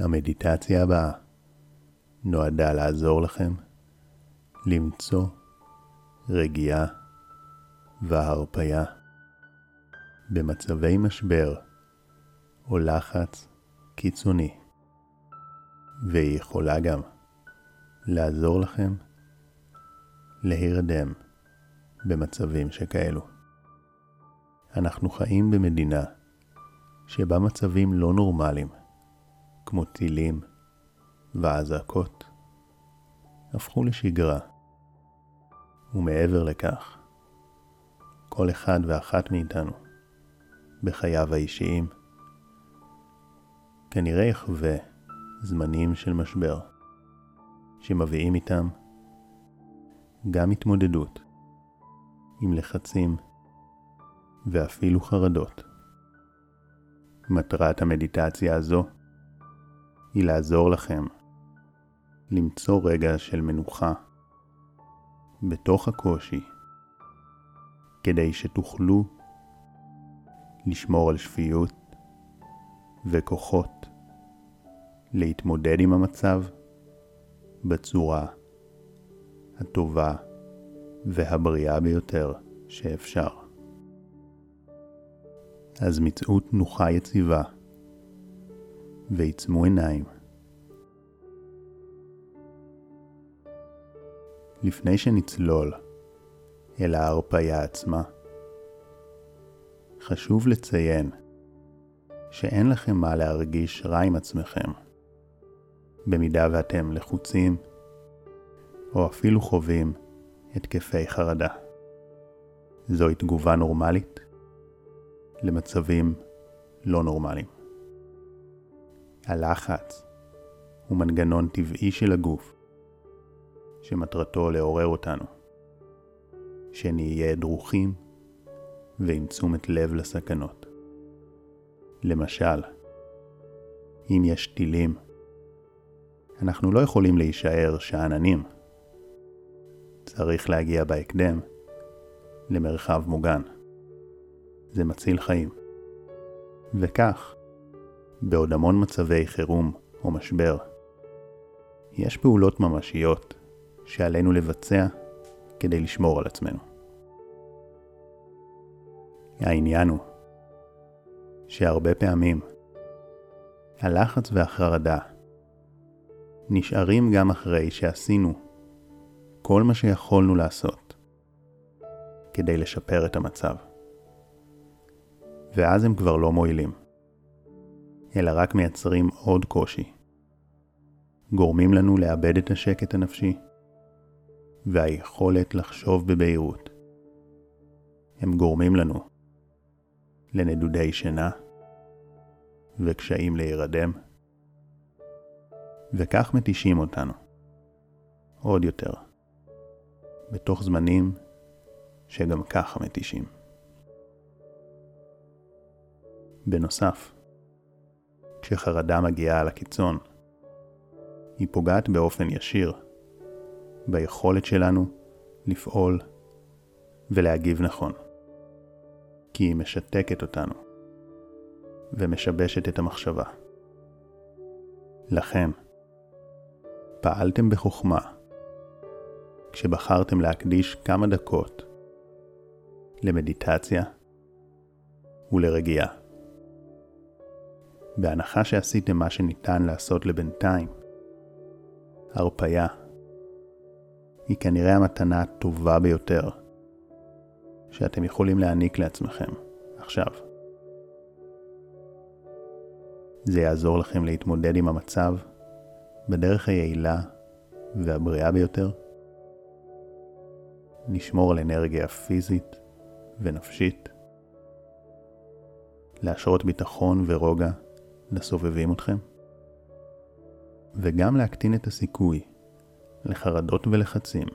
המדיטציה הבאה נועדה לעזור לכם למצוא רגיעה והרפייה במצבי משבר או לחץ קיצוני, והיא יכולה גם לעזור לכם להירדם במצבים שכאלו. אנחנו חיים במדינה שבה מצבים לא נורמליים, כמו טילים ואזעקות, הפכו לשגרה. ומעבר לכך, כל אחד ואחת מאיתנו, בחייו האישיים, כנראה יחווה זמנים של משבר, שמביאים איתם גם התמודדות עם לחצים ואפילו חרדות. מטרת המדיטציה הזו לעזור לכם למצוא רגע של מנוחה בתוך הקושי, כדי שתוכלו לשמור על שפיות וכוחות להתמודד עם המצב בצורה הטובה והבריאה ביותר שאפשר. אז מצאו תנוחה יציבה ועיצמו עיניים. לפני שנצלול אל ההרפאיה עצמה, חשוב לציין שאין לכם מה להרגיש רע עם עצמכם, במידה ואתם לחוצים או אפילו חווים התקפי חרדה. זוהי תגובה נורמלית למצבים לא נורמליים. הלחץ הוא מנגנון טבעי של הגוף, שמטרתו לעורר אותנו, שנהיה דרוכים ועם תשומת לב לסכנות. למשל, אם יש טילים, אנחנו לא יכולים להישאר שאננים. צריך להגיע בהקדם למרחב מוגן. זה מציל חיים. וכך, בעוד המון מצבי חירום או משבר, יש פעולות ממשיות שעלינו לבצע כדי לשמור על עצמנו. העניין הוא שהרבה פעמים הלחץ והחרדה נשארים גם אחרי שעשינו כל מה שיכולנו לעשות כדי לשפר את המצב. ואז הם כבר לא מועילים, אלא רק מייצרים עוד קושי. גורמים לנו לאבד את השקט הנפשי והיכולת לחשוב בבהירות. הם גורמים לנו לנדודי שינה וקשיים להירדם, וכך מתישים אותנו עוד יותר, בתוך זמנים שגם ככה מתישים. בנוסף, כשחרדה מגיעה על הקיצון, היא פוגעת באופן ישיר ביכולת שלנו לפעול ולהגיב נכון. כי היא משתקת אותנו ומשבשת את המחשבה. לכן, פעלתם בחוכמה כשבחרתם להקדיש כמה דקות למדיטציה ולרגיעה. בהנחה שעשיתם מה שניתן לעשות לבינתיים, הרפייה. היא כנראה המתנה הטובה ביותר שאתם יכולים להעניק לעצמכם עכשיו. זה יעזור לכם להתמודד עם המצב בדרך היעילה והבריאה ביותר, לשמור על אנרגיה פיזית ונפשית, להשרות ביטחון ורוגע לסובבים אתכם, וגם להקטין את הסיכוי לחרדות ולחצים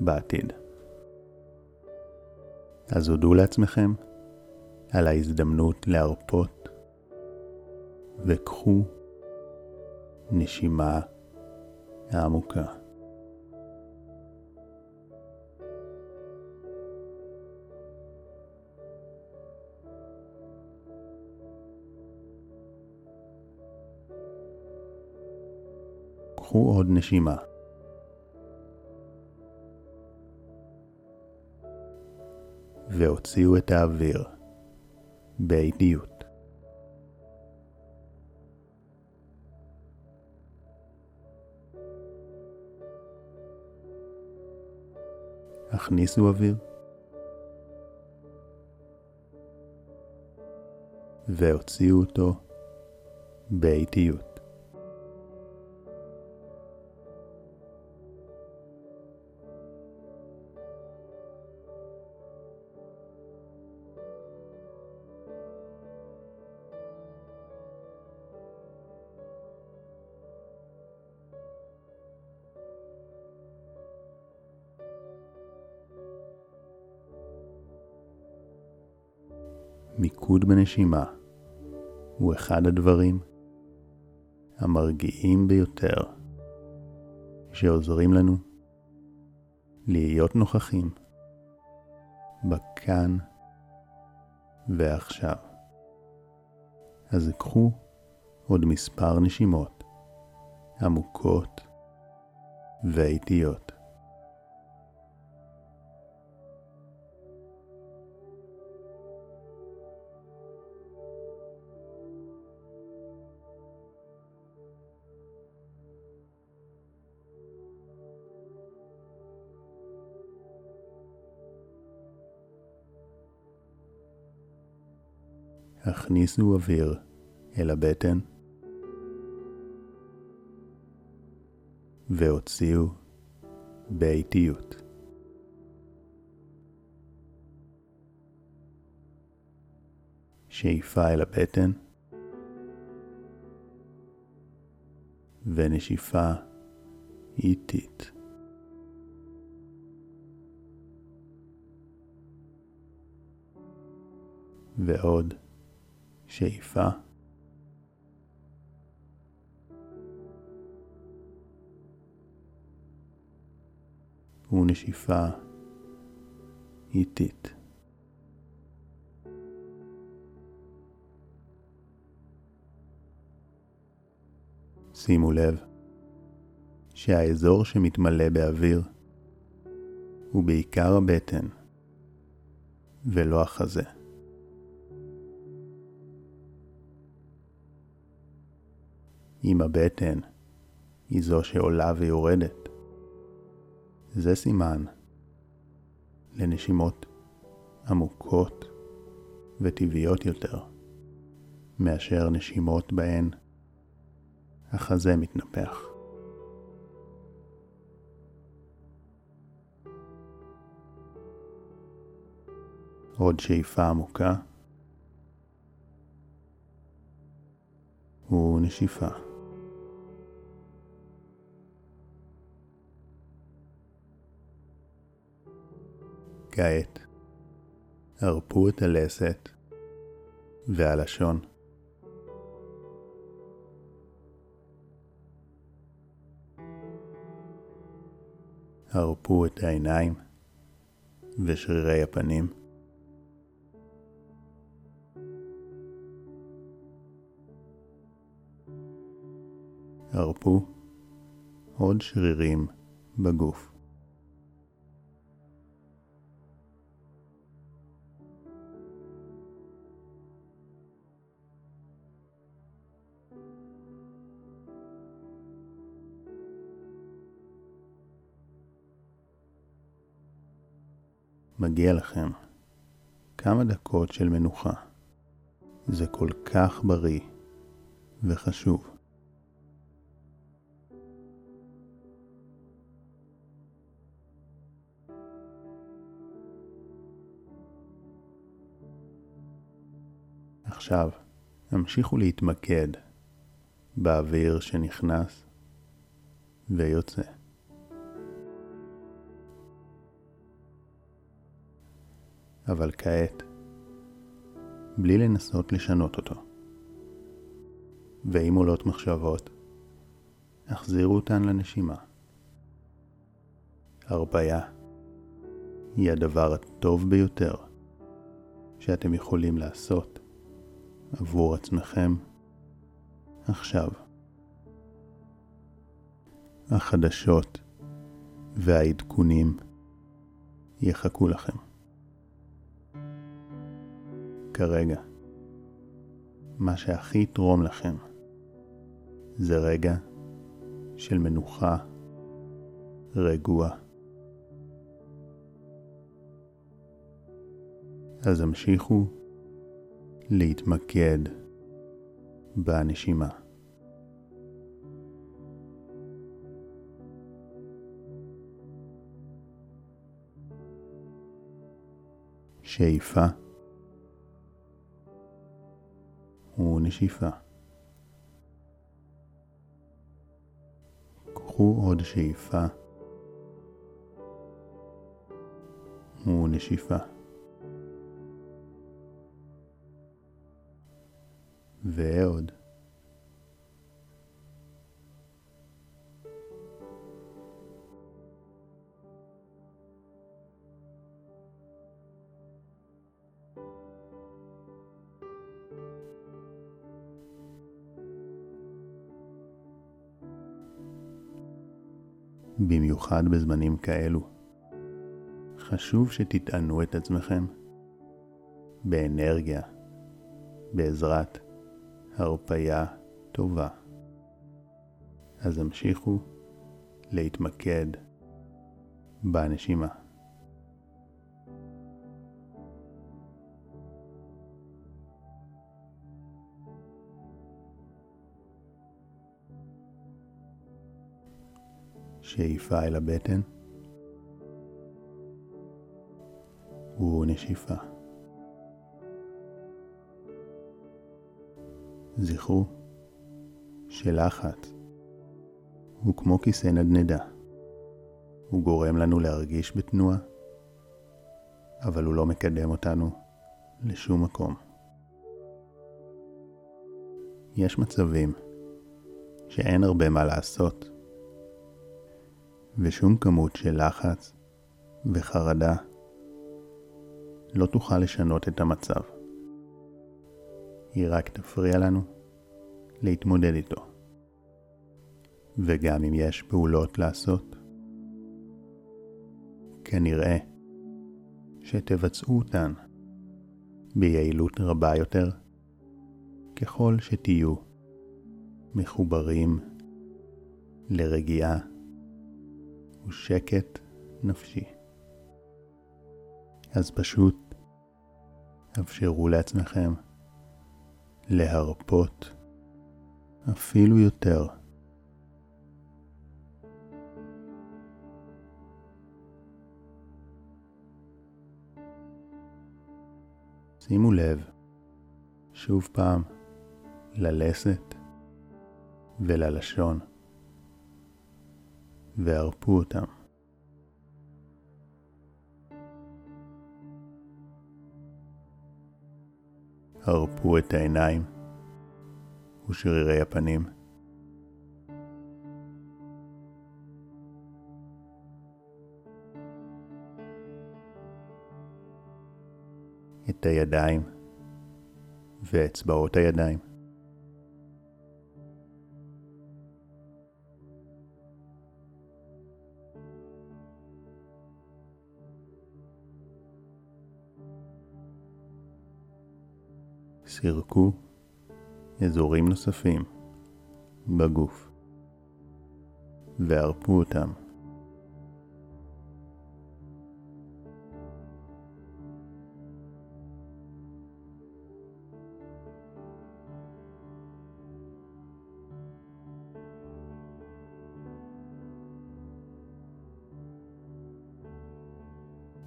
בעתיד. אז הודו לעצמכם על ההזדמנות להרפות וקחו נשימה עמוקה. קחו עוד נשימה. והוציאו את האוויר באיטיות. הכניסו אוויר והוציאו אותו באיטיות. מיקוד בנשימה הוא אחד הדברים המרגיעים ביותר שעוזרים לנו להיות נוכחים בכאן ועכשיו. אז קחו עוד מספר נשימות עמוקות ואיטיות. הכניסו אוויר אל הבטן והוציאו באיטיות. שאיפה אל הבטן ונשיפה איטית. ועוד שאיפה. ונשיפה איטית. שימו לב שהאזור שמתמלא באוויר הוא בעיקר הבטן ולא החזה. אם הבטן היא זו שעולה ויורדת. זה סימן לנשימות עמוקות וטבעיות יותר, מאשר נשימות בהן החזה מתנפח. עוד שאיפה עמוקה ונשיפה. כעת הרפו את הלסת והלשון. הרפו את העיניים ושרירי הפנים. הרפו עוד שרירים בגוף. מגיע לכם כמה דקות של מנוחה. זה כל כך בריא וחשוב. עכשיו המשיכו להתמקד באוויר שנכנס ויוצא. אבל כעת, בלי לנסות לשנות אותו. ואם עולות מחשבות, החזירו אותן לנשימה. הרפאיה היא הדבר הטוב ביותר שאתם יכולים לעשות עבור עצמכם עכשיו. החדשות והעדכונים יחכו לכם. כרגע, מה שהכי יתרום לכם זה רגע של מנוחה רגוע. אז המשיכו להתמקד בנשימה. שאיפה ונשיפה. קחו עוד שאיפה ונשיפה. ועוד. במיוחד בזמנים כאלו. חשוב שתטענו את עצמכם באנרגיה, בעזרת הרפאיה טובה. אז המשיכו להתמקד בנשימה. שאיפה אל הבטן ונשיפה. זכרו שלחץ הוא כמו כיסא נדנדה. הוא גורם לנו להרגיש בתנועה, אבל הוא לא מקדם אותנו לשום מקום. יש מצבים שאין הרבה מה לעשות, ושום כמות של לחץ וחרדה לא תוכל לשנות את המצב. היא רק תפריע לנו להתמודד איתו. וגם אם יש פעולות לעשות, כנראה שתבצעו אותן ביעילות רבה יותר ככל שתהיו מחוברים לרגיעה ושקט נפשי. אז פשוט אפשרו לעצמכם להרפות אפילו יותר. שימו לב, שוב פעם, ללסת וללשון, והרפו אותם. הרפו את העיניים ושרירי הפנים. את הידיים ואצבעות הידיים. סירקו אזורים נוספים בגוף והרפו אותם.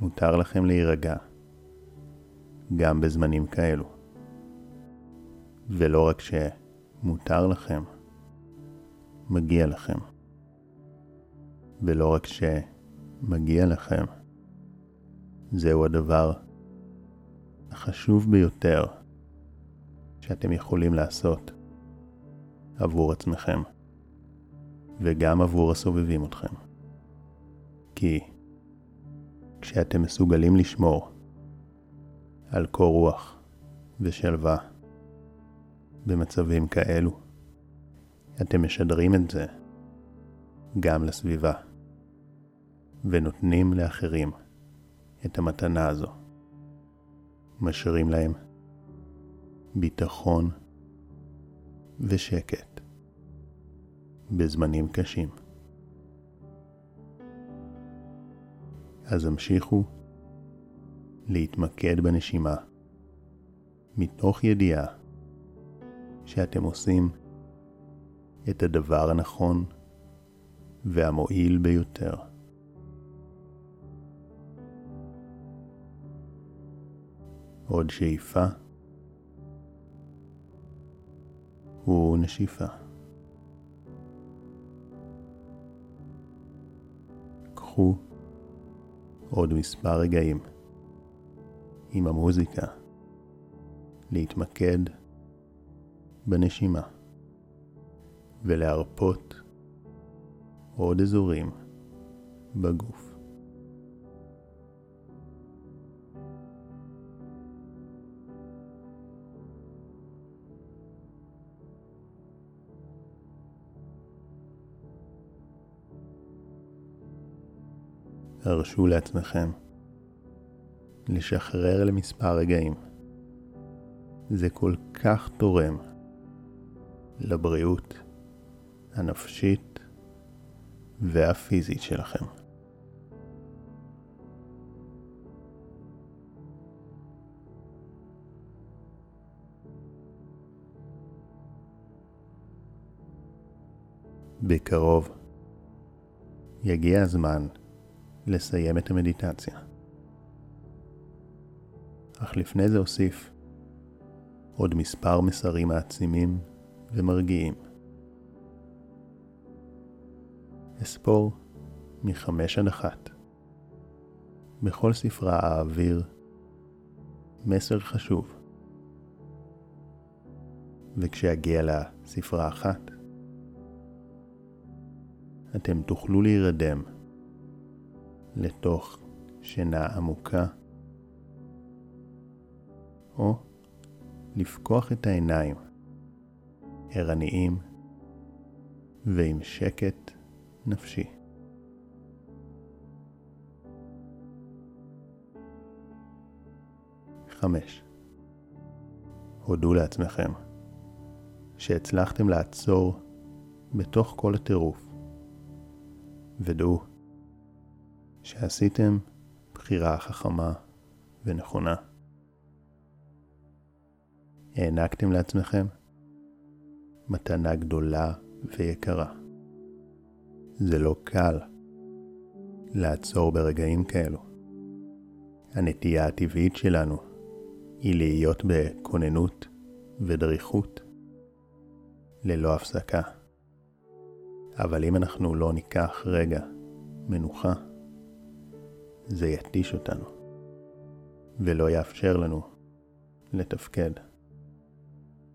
מותר לכם להירגע, גם בזמנים כאלו. ולא רק שמותר לכם, מגיע לכם. ולא רק שמגיע לכם, זהו הדבר החשוב ביותר שאתם יכולים לעשות עבור עצמכם וגם עבור הסובבים אתכם. כי כשאתם מסוגלים לשמור על קור רוח ושלווה, במצבים כאלו. אתם משדרים את זה גם לסביבה, ונותנים לאחרים את המתנה הזו. משאירים להם ביטחון ושקט בזמנים קשים. אז המשיכו להתמקד בנשימה, מתוך ידיעה שאתם עושים את הדבר הנכון והמועיל ביותר. עוד שאיפה ונשיפה. קחו עוד מספר רגעים עם המוזיקה להתמקד בנשימה ולהרפות עוד אזורים בגוף. הרשו לעצמכם לשחרר למספר רגעים. זה כל כך תורם לבריאות הנפשית והפיזית שלכם. בקרוב יגיע הזמן לסיים את המדיטציה. אך לפני זה אוסיף עוד מספר מסרים מעצימים ומרגיעים. אספור מחמש עד אחת. בכל ספרה האוויר מסר חשוב. וכשאגיע לספרה אחת, אתם תוכלו להירדם לתוך שינה עמוקה, או לפקוח את העיניים, ערניים ועם שקט נפשי. חמש. הודו לעצמכם שהצלחתם לעצור בתוך כל הטירוף, ודעו שעשיתם בחירה חכמה ונכונה. הענקתם לעצמכם מתנה גדולה ויקרה. זה לא קל לעצור ברגעים כאלו. הנטייה הטבעית שלנו היא להיות בכוננות ודריכות ללא הפסקה. אבל אם אנחנו לא ניקח רגע מנוחה, זה יתיש אותנו, ולא יאפשר לנו לתפקד.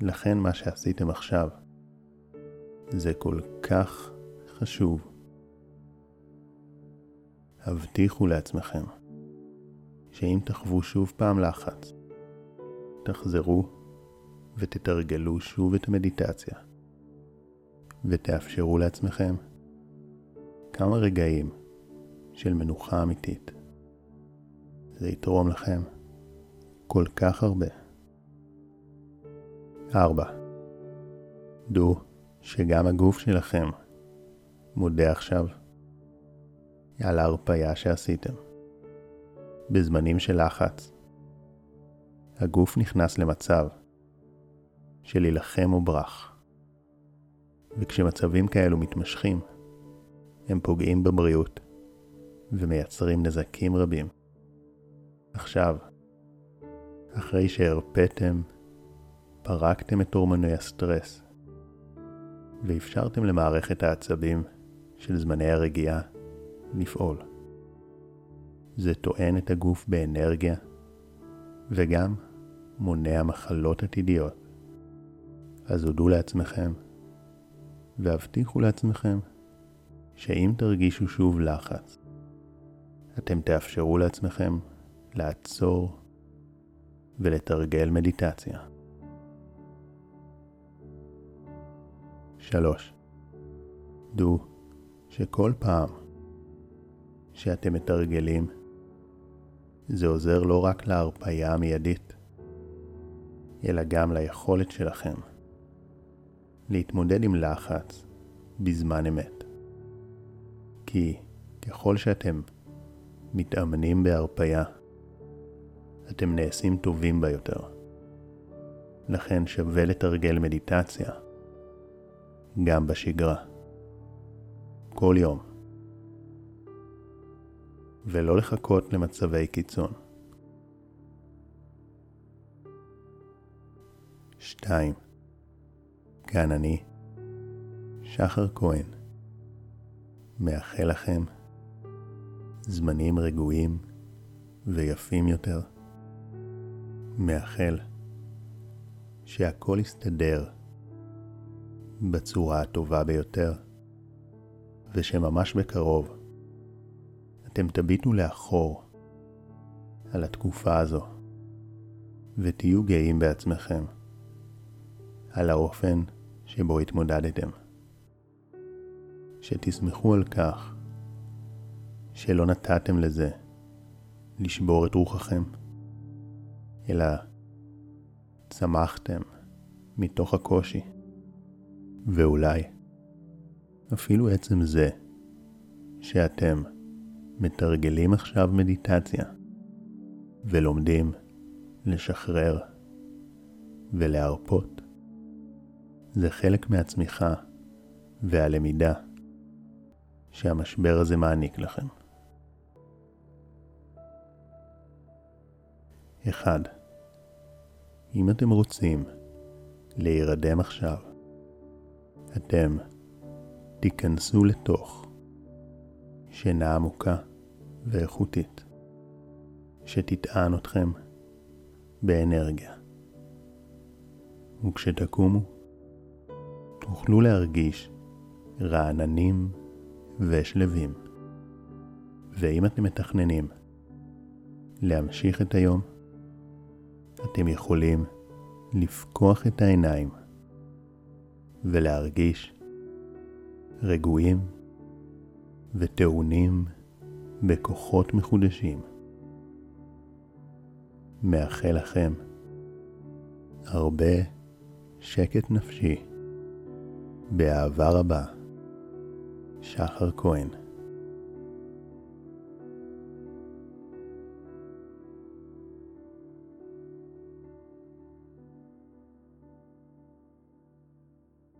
לכן מה שעשיתם עכשיו זה כל כך חשוב. הבטיחו לעצמכם שאם תחוו שוב פעם לחץ, תחזרו ותתרגלו שוב את המדיטציה, ותאפשרו לעצמכם כמה רגעים של מנוחה אמיתית. זה יתרום לכם כל כך הרבה. 4. דעו שגם הגוף שלכם מודה עכשיו על ההרפאיה שעשיתם. בזמנים של לחץ, הגוף נכנס למצב של להילחם או ברח. וכשמצבים כאלו מתמשכים, הם פוגעים בבריאות ומייצרים נזקים רבים. עכשיו, אחרי שהרפאתם, פרקתם את הורמוני הסטרס ואפשרתם למערכת העצבים של זמני הרגיעה לפעול. זה טוען את הגוף באנרגיה וגם מונע מחלות עתידיות. אז הודו לעצמכם והבטיחו לעצמכם שאם תרגישו שוב לחץ, אתם תאפשרו לעצמכם לעצור ולתרגל מדיטציה. 3. דעו שכל פעם שאתם מתרגלים, זה עוזר לא רק להרפאיה המיידית, אלא גם ליכולת שלכם להתמודד עם לחץ בזמן אמת. כי ככל שאתם מתאמנים בהרפאיה, אתם נעשים טובים ביותר. לכן שווה לתרגל מדיטציה גם בשגרה. כל יום. ולא לחכות למצבי קיצון. 2. כאן אני, שחר כהן, מאחל לכם זמנים רגועים ויפים יותר. מאחל שהכל יסתדר בצורה הטובה ביותר, ושממש בקרוב אתם תביטו לאחור על התקופה הזו, ותהיו גאים בעצמכם על האופן שבו התמודדתם. שתסמכו על כך שלא נתתם לזה לשבור את רוחכם, אלא צמחתם מתוך הקושי, ואולי אפילו עצם זה שאתם מתרגלים עכשיו מדיטציה ולומדים לשחרר ולהרפות, זה חלק מהצמיחה והלמידה שהמשבר הזה מעניק לכם. 1. אם אתם רוצים להירדם עכשיו, אתם תיכנסו לתוך שינה עמוקה ואיכותית, שתטען אתכם באנרגיה. וכשתקומו, תוכלו להרגיש רעננים ושלווים. ואם אתם מתכננים להמשיך את היום, אתם יכולים לפקוח את העיניים ולהרגיש רגועים וטעונים בכוחות מחודשים. מאחל לכם הרבה שקט נפשי, באהבה רבה, שחר כהן